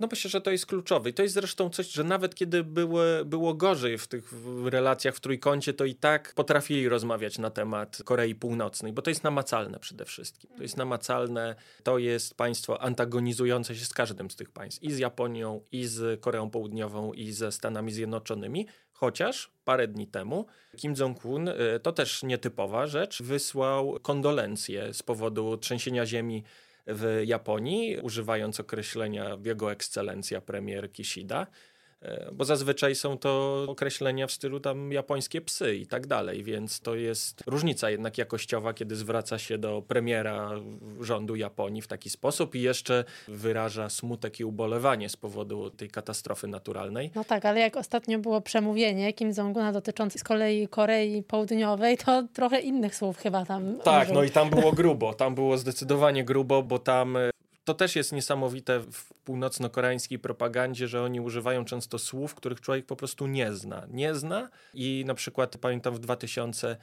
No myślę, że to jest kluczowe. I to jest zresztą coś, że nawet kiedy były, było gorzej w tych relacjach w trójkącie, to i tak potrafili rozmawiać na temat Korei Północnej, bo to jest namacalne przede wszystkim. To jest namacalne, to jest państwo antagonizujące się z każdym z tych państw. I z Japonią, i z Koreą Południową, i ze Stanami Zjednoczonymi. Chociaż parę dni temu Kim Jong-un, y, to też nietypowa rzecz, wysłał kondolencje z powodu trzęsienia ziemi w Japonii, używając określenia Jego Ekscelencja premier Kishida. E, bo zazwyczaj są to określenia w stylu tam japońskie psy i tak dalej, więc to jest różnica jednak jakościowa, kiedy zwraca się do premiera rządu Japonii w taki sposób i jeszcze wyraża smutek i ubolewanie z powodu tej katastrofy naturalnej. No tak, ale jak ostatnio było przemówienie Kim Jong-una dotyczące z kolei Korei Południowej, to trochę innych słów chyba tam Tak, użył. no i tam było grubo, tam było zdecydowanie grubo, bo tam to też jest niesamowite w północno-koreańskiej propagandzie, że oni używają często słów, których człowiek po prostu nie zna. Nie zna i na przykład pamiętam w 2000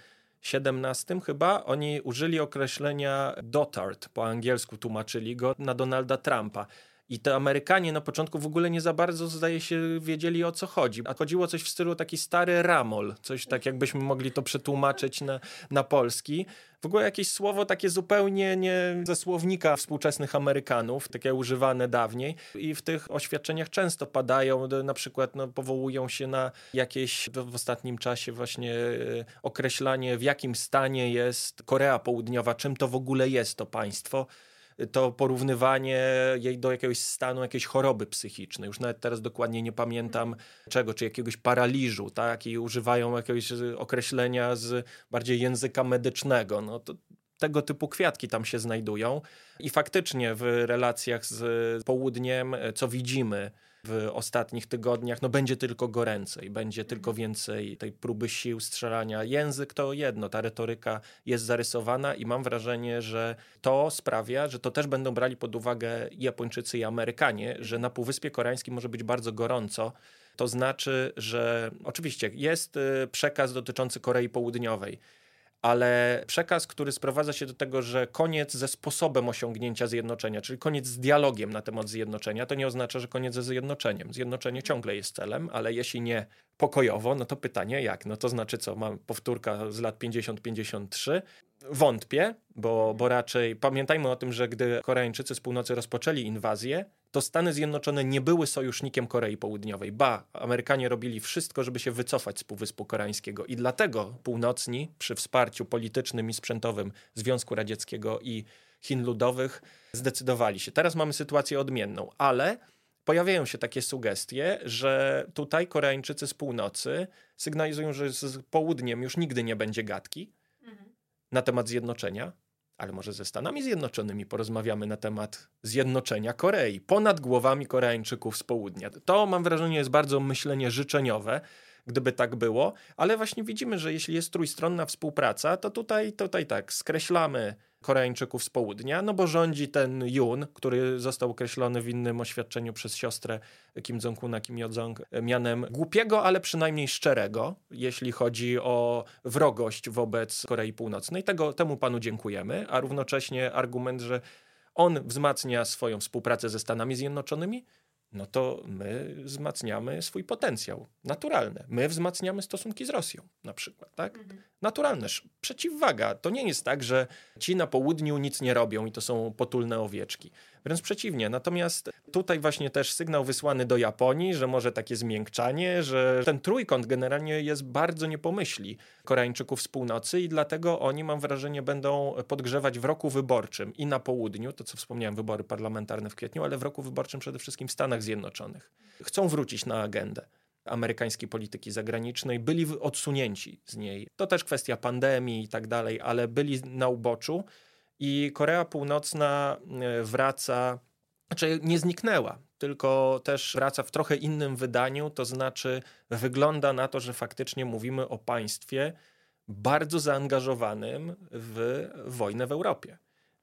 XVII chyba, oni użyli określenia dotard, po angielsku tłumaczyli go na Donalda Trumpa. I te Amerykanie na początku w ogóle nie za bardzo, zdaje się, wiedzieli o co chodzi. A chodziło coś w stylu taki stary ramol, coś tak jakbyśmy mogli to przetłumaczyć na, na polski. W ogóle jakieś słowo takie zupełnie nie ze słownika współczesnych Amerykanów, takie używane dawniej. I w tych oświadczeniach często padają, na przykład no, powołują się na jakieś w ostatnim czasie właśnie e, określanie, w jakim stanie jest Korea Południowa, czym to w ogóle jest to państwo to porównywanie jej do jakiegoś stanu, jakiejś choroby psychicznej. Już nawet teraz dokładnie nie pamiętam czego, czy jakiegoś paraliżu, tak? I używają jakiegoś określenia z bardziej języka medycznego. No to tego typu kwiatki tam się znajdują. I faktycznie w relacjach z południem, co widzimy, w ostatnich tygodniach, no będzie tylko goręcej, będzie tylko więcej tej próby sił strzelania. Język to jedno, ta retoryka jest zarysowana i mam wrażenie, że to sprawia, że to też będą brali pod uwagę Japończycy i Amerykanie, że na Półwyspie Koreańskim może być bardzo gorąco. To znaczy, że oczywiście jest y, przekaz dotyczący Korei Południowej ale przekaz, który sprowadza się do tego, że koniec ze sposobem osiągnięcia zjednoczenia, czyli koniec z dialogiem na temat zjednoczenia, to nie oznacza, że koniec ze zjednoczeniem. Zjednoczenie ciągle jest celem, ale jeśli nie pokojowo, no to pytanie jak? No to znaczy co, mam powtórka z lat 50-53? Wątpię, bo, bo raczej pamiętajmy o tym, że gdy Koreańczycy z północy rozpoczęli inwazję, to Stany Zjednoczone nie były sojusznikiem Korei Południowej. Ba, Amerykanie robili wszystko, żeby się wycofać z Półwyspu Koreańskiego i dlatego północni, przy wsparciu politycznym i sprzętowym Związku Radzieckiego i Chin Ludowych, zdecydowali się. Teraz mamy sytuację odmienną, ale pojawiają się takie sugestie, że tutaj Koreańczycy z północy sygnalizują, że z południem już nigdy nie będzie gadki. Na temat zjednoczenia, ale może ze Stanami Zjednoczonymi porozmawiamy na temat zjednoczenia Korei ponad głowami Koreańczyków z południa. To mam wrażenie jest bardzo myślenie życzeniowe, gdyby tak było, ale właśnie widzimy, że jeśli jest trójstronna współpraca, to tutaj, tutaj tak, skreślamy Koreańczyków z południa, no bo rządzi ten Jun, który został określony w innym oświadczeniu przez siostrę Kim Jong-una, Kim Yo-jong, mianem głupiego, ale przynajmniej szczerego, jeśli chodzi o wrogość wobec Korei Północnej. Tego, temu panu dziękujemy, a równocześnie argument, że on wzmacnia swoją współpracę ze Stanami Zjednoczonymi, no to my wzmacniamy swój potencjał naturalny. My wzmacniamy stosunki z Rosją na przykład, tak? Mhm. Naturalne. Przeciwwaga. To nie jest tak, że ci na południu nic nie robią i to są potulne owieczki. Wręcz przeciwnie. Natomiast tutaj właśnie też sygnał wysłany do Japonii, że może takie zmiękczanie, że ten trójkąt generalnie jest bardzo niepomyśli Koreańczyków z północy i dlatego oni, mam wrażenie, będą podgrzewać w roku wyborczym i na południu, to co wspomniałem, wybory parlamentarne w kwietniu, ale w roku wyborczym przede wszystkim w Stanach Zjednoczonych. Chcą wrócić na agendę amerykańskiej polityki zagranicznej, byli odsunięci z niej. To też kwestia pandemii i tak dalej, ale byli na uboczu i Korea Północna e, wraca, znaczy nie zniknęła, tylko też wraca w trochę innym wydaniu, to znaczy wygląda na to, że faktycznie mówimy o państwie bardzo zaangażowanym w wojnę w Europie.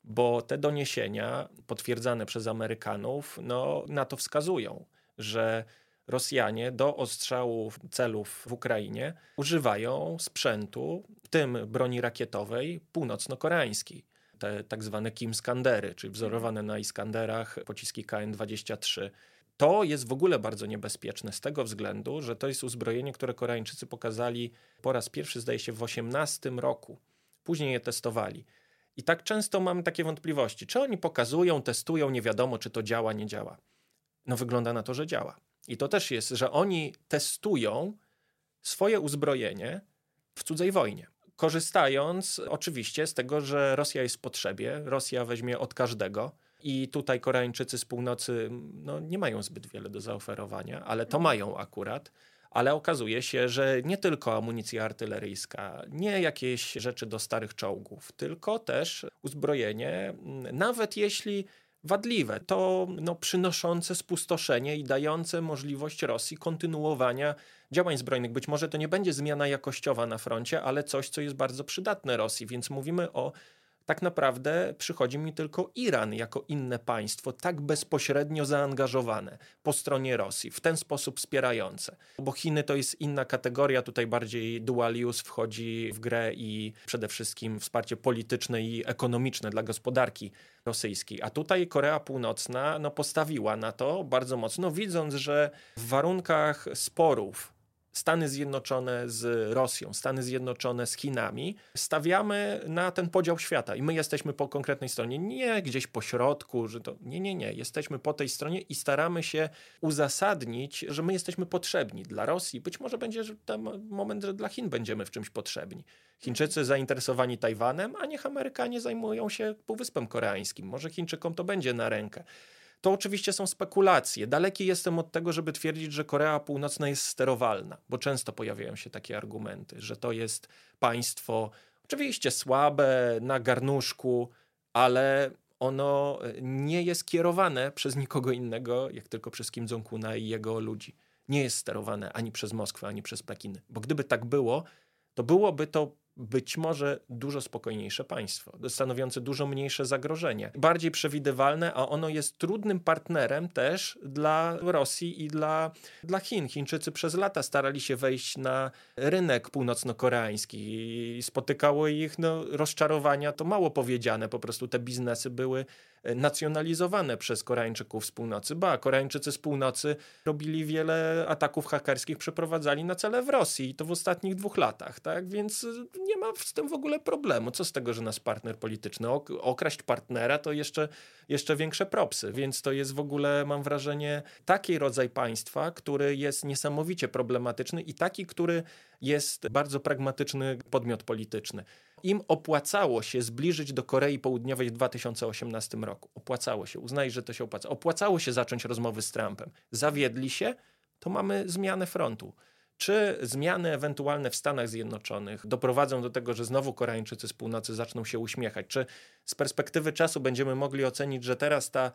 Bo te doniesienia potwierdzane przez Amerykanów no, na to wskazują, że Rosjanie do ostrzału celów w Ukrainie używają sprzętu, w tym broni rakietowej północno-koreańskiej te tak zwane Kim Skandery, czyli wzorowane na Iskanderach pociski KN-23. To jest w ogóle bardzo niebezpieczne z tego względu, że to jest uzbrojenie, które Koreańczycy pokazali po raz pierwszy, zdaje się, w 18 roku. Później je testowali. I tak często mam takie wątpliwości, czy oni pokazują, testują, nie wiadomo, czy to działa, nie działa. No wygląda na to, że działa. I to też jest, że oni testują swoje uzbrojenie w cudzej wojnie korzystając oczywiście z tego, że Rosja jest w potrzebie, Rosja weźmie od każdego. I tutaj Koreańczycy z północy no, nie mają zbyt wiele do zaoferowania, ale to mają akurat. Ale okazuje się, że nie tylko amunicja artyleryjska, nie jakieś rzeczy do starych czołgów, tylko też uzbrojenie, nawet jeśli wadliwe, to no, przynoszące spustoszenie i dające możliwość Rosji kontynuowania działań zbrojnych. Być może to nie będzie zmiana jakościowa na froncie, ale coś, co jest bardzo przydatne Rosji, więc mówimy o tak naprawdę przychodzi mi tylko Iran jako inne państwo, tak bezpośrednio zaangażowane po stronie Rosji, w ten sposób wspierające. Bo Chiny to jest inna kategoria, tutaj bardziej dual use wchodzi w grę i przede wszystkim wsparcie polityczne i ekonomiczne dla gospodarki rosyjskiej. A tutaj Korea Północna no, postawiła na to bardzo mocno, widząc, że w warunkach sporów Stany Zjednoczone z Rosją, Stany Zjednoczone z Chinami, stawiamy na ten podział świata i my jesteśmy po konkretnej stronie, nie gdzieś po środku, że to nie, nie, nie, jesteśmy po tej stronie i staramy się uzasadnić, że my jesteśmy potrzebni dla Rosji. Być może będzie ten moment, że dla Chin będziemy w czymś potrzebni. Chińczycy zainteresowani Tajwanem, a niech Amerykanie zajmują się Półwyspem Koreańskim. Może Chińczykom to będzie na rękę. To oczywiście są spekulacje. Daleki jestem od tego, żeby twierdzić, że Korea Północna jest sterowalna, bo często pojawiają się takie argumenty, że to jest państwo oczywiście słabe, na garnuszku, ale ono nie jest kierowane przez nikogo innego, jak tylko przez Kim Jong-una i jego ludzi. Nie jest sterowane ani przez Moskwę, ani przez Pekin. Bo gdyby tak było, to byłoby to być może dużo spokojniejsze państwo, stanowiące dużo mniejsze zagrożenie, bardziej przewidywalne, a ono jest trudnym partnerem też dla Rosji i dla, dla Chin. Chińczycy przez lata starali się wejść na rynek północno-koreański i spotykało ich no, rozczarowania, to mało powiedziane, po prostu te biznesy były nacjonalizowane przez Koreańczyków z północy. Ba, Koreańczycy z północy robili wiele ataków hakerskich, przeprowadzali na cele w Rosji i to w ostatnich dwóch latach, tak? Więc nie ma z tym w ogóle problemu. Co z tego, że nasz partner polityczny okraść partnera, to jeszcze, jeszcze większe propsy. Więc to jest w ogóle, mam wrażenie, taki rodzaj państwa, który jest niesamowicie problematyczny i taki, który jest bardzo pragmatyczny podmiot polityczny. Im opłacało się zbliżyć do Korei Południowej w 2018 roku. Opłacało się, uznaj, że to się opłaca. Opłacało się zacząć rozmowy z Trumpem. Zawiedli się, to mamy zmianę frontu. Czy zmiany ewentualne w Stanach Zjednoczonych doprowadzą do tego, że znowu Koreańczycy z północy zaczną się uśmiechać? Czy z perspektywy czasu będziemy mogli ocenić, że teraz ta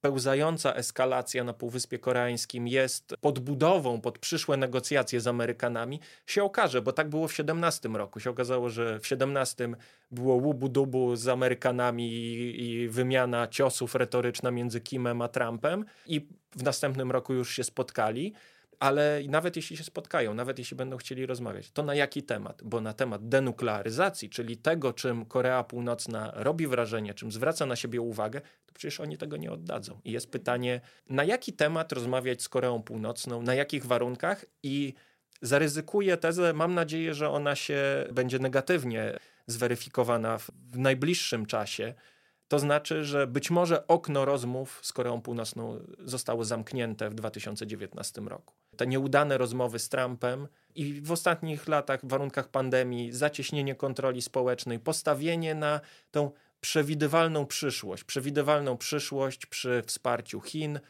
pełzająca eskalacja na Półwyspie Koreańskim jest podbudową pod przyszłe negocjacje z Amerykanami, się okaże, bo tak było w 17 roku. Się okazało, że w 17 było łubu-dubu z Amerykanami i, i wymiana ciosów retoryczna między Kimem a Trumpem i w następnym roku już się spotkali ale nawet jeśli się spotkają, nawet jeśli będą chcieli rozmawiać, to na jaki temat? Bo na temat denuklearyzacji, czyli tego, czym Korea Północna robi wrażenie, czym zwraca na siebie uwagę, to przecież oni tego nie oddadzą. I jest pytanie, na jaki temat rozmawiać z Koreą Północną, na jakich warunkach i zaryzykuję tezę, mam nadzieję, że ona się będzie negatywnie zweryfikowana w najbliższym czasie, to znaczy, że być może okno rozmów z Koreą Północną zostało zamknięte w 2019 roku. Te nieudane rozmowy z Trumpem i w ostatnich latach, w warunkach pandemii, zacieśnienie kontroli społecznej, postawienie na tą przewidywalną przyszłość, przewidywalną przyszłość przy wsparciu Chin,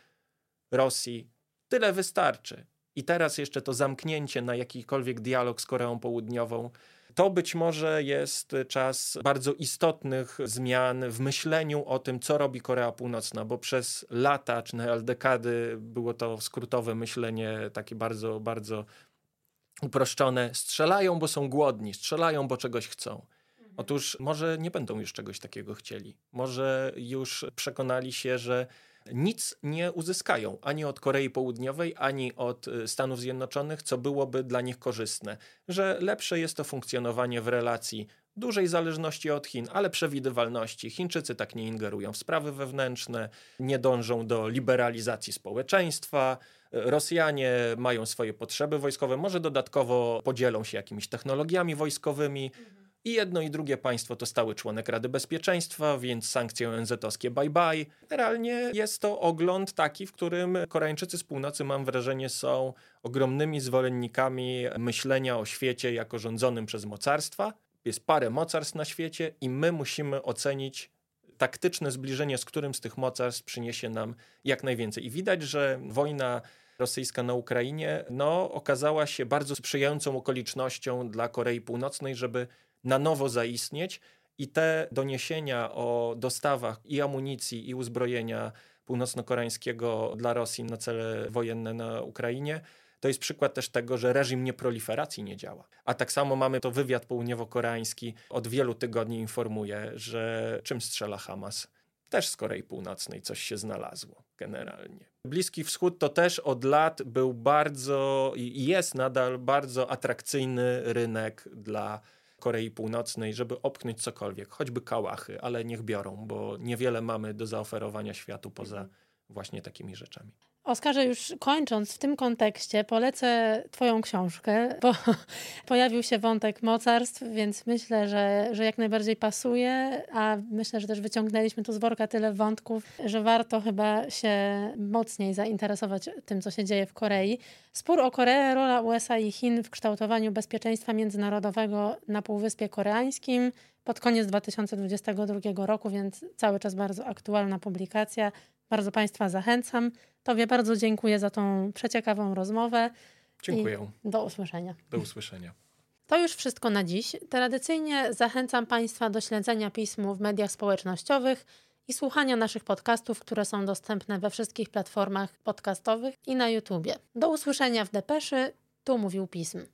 Rosji, tyle wystarczy. I teraz jeszcze to zamknięcie na jakikolwiek dialog z Koreą Południową to być może jest czas bardzo istotnych zmian w myśleniu o tym, co robi Korea Północna, bo przez lata czy nawet dekady było to skrótowe myślenie, takie bardzo, bardzo uproszczone. Strzelają, bo są głodni, strzelają, bo czegoś chcą. Otóż może nie będą już czegoś takiego chcieli. Może już przekonali się, że nic nie uzyskają ani od Korei Południowej, ani od y, Stanów Zjednoczonych, co byłoby dla nich korzystne. Że lepsze jest to funkcjonowanie w relacji dużej zależności od Chin, ale przewidywalności. Chińczycy tak nie ingerują w sprawy wewnętrzne, nie dążą do liberalizacji społeczeństwa. Rosjanie mają swoje potrzeby wojskowe, może dodatkowo podzielą się jakimiś technologiami wojskowymi. I jedno i drugie państwo to stały członek Rady Bezpieczeństwa, więc sankcje ONZ-owskie bye bye. Generalnie jest to ogląd taki, w którym Koreańczycy z północy, mam wrażenie, są ogromnymi zwolennikami myślenia o świecie jako rządzonym przez mocarstwa. Jest parę mocarstw na świecie i my musimy ocenić taktyczne zbliżenie, z którym z tych mocarstw przyniesie nam jak najwięcej. I widać, że wojna rosyjska na Ukrainie no, okazała się bardzo sprzyjającą okolicznością dla Korei Północnej, żeby na nowo zaistnieć i te doniesienia o dostawach i amunicji, i uzbrojenia północno-koreańskiego dla Rosji na cele wojenne na Ukrainie to jest przykład też tego, że reżim nieproliferacji nie działa. A tak samo mamy to wywiad południowo-koreański od wielu tygodni informuje, że czym strzela Hamas też z Korei Północnej coś się znalazło generalnie. Bliski Wschód to też od lat był bardzo i jest nadal bardzo atrakcyjny rynek dla Korei Północnej, żeby opchnąć cokolwiek, choćby kałachy, ale niech biorą, bo niewiele mamy do zaoferowania światu poza właśnie takimi rzeczami. Oskarze, już kończąc w tym kontekście, polecę Twoją książkę, bo pojawił się wątek mocarstw, więc myślę, że, że jak najbardziej pasuje, a myślę, że też wyciągnęliśmy tu z worka tyle wątków, że warto chyba się mocniej zainteresować tym, co się dzieje w Korei. Spór o Koreę, rola USA i Chin w kształtowaniu bezpieczeństwa międzynarodowego na Półwyspie Koreańskim pod koniec 2022 roku, więc cały czas bardzo aktualna publikacja. Bardzo Państwa zachęcam. Tobie bardzo dziękuję za tą przeciekawą rozmowę. Dziękuję. do usłyszenia. Do usłyszenia. To już wszystko na dziś. Tradycyjnie zachęcam Państwa do śledzenia pismu w mediach społecznościowych i słuchania naszych podcastów, które są dostępne we wszystkich platformach podcastowych i na YouTubie. Do usłyszenia w Depeszy. Tu mówił pism.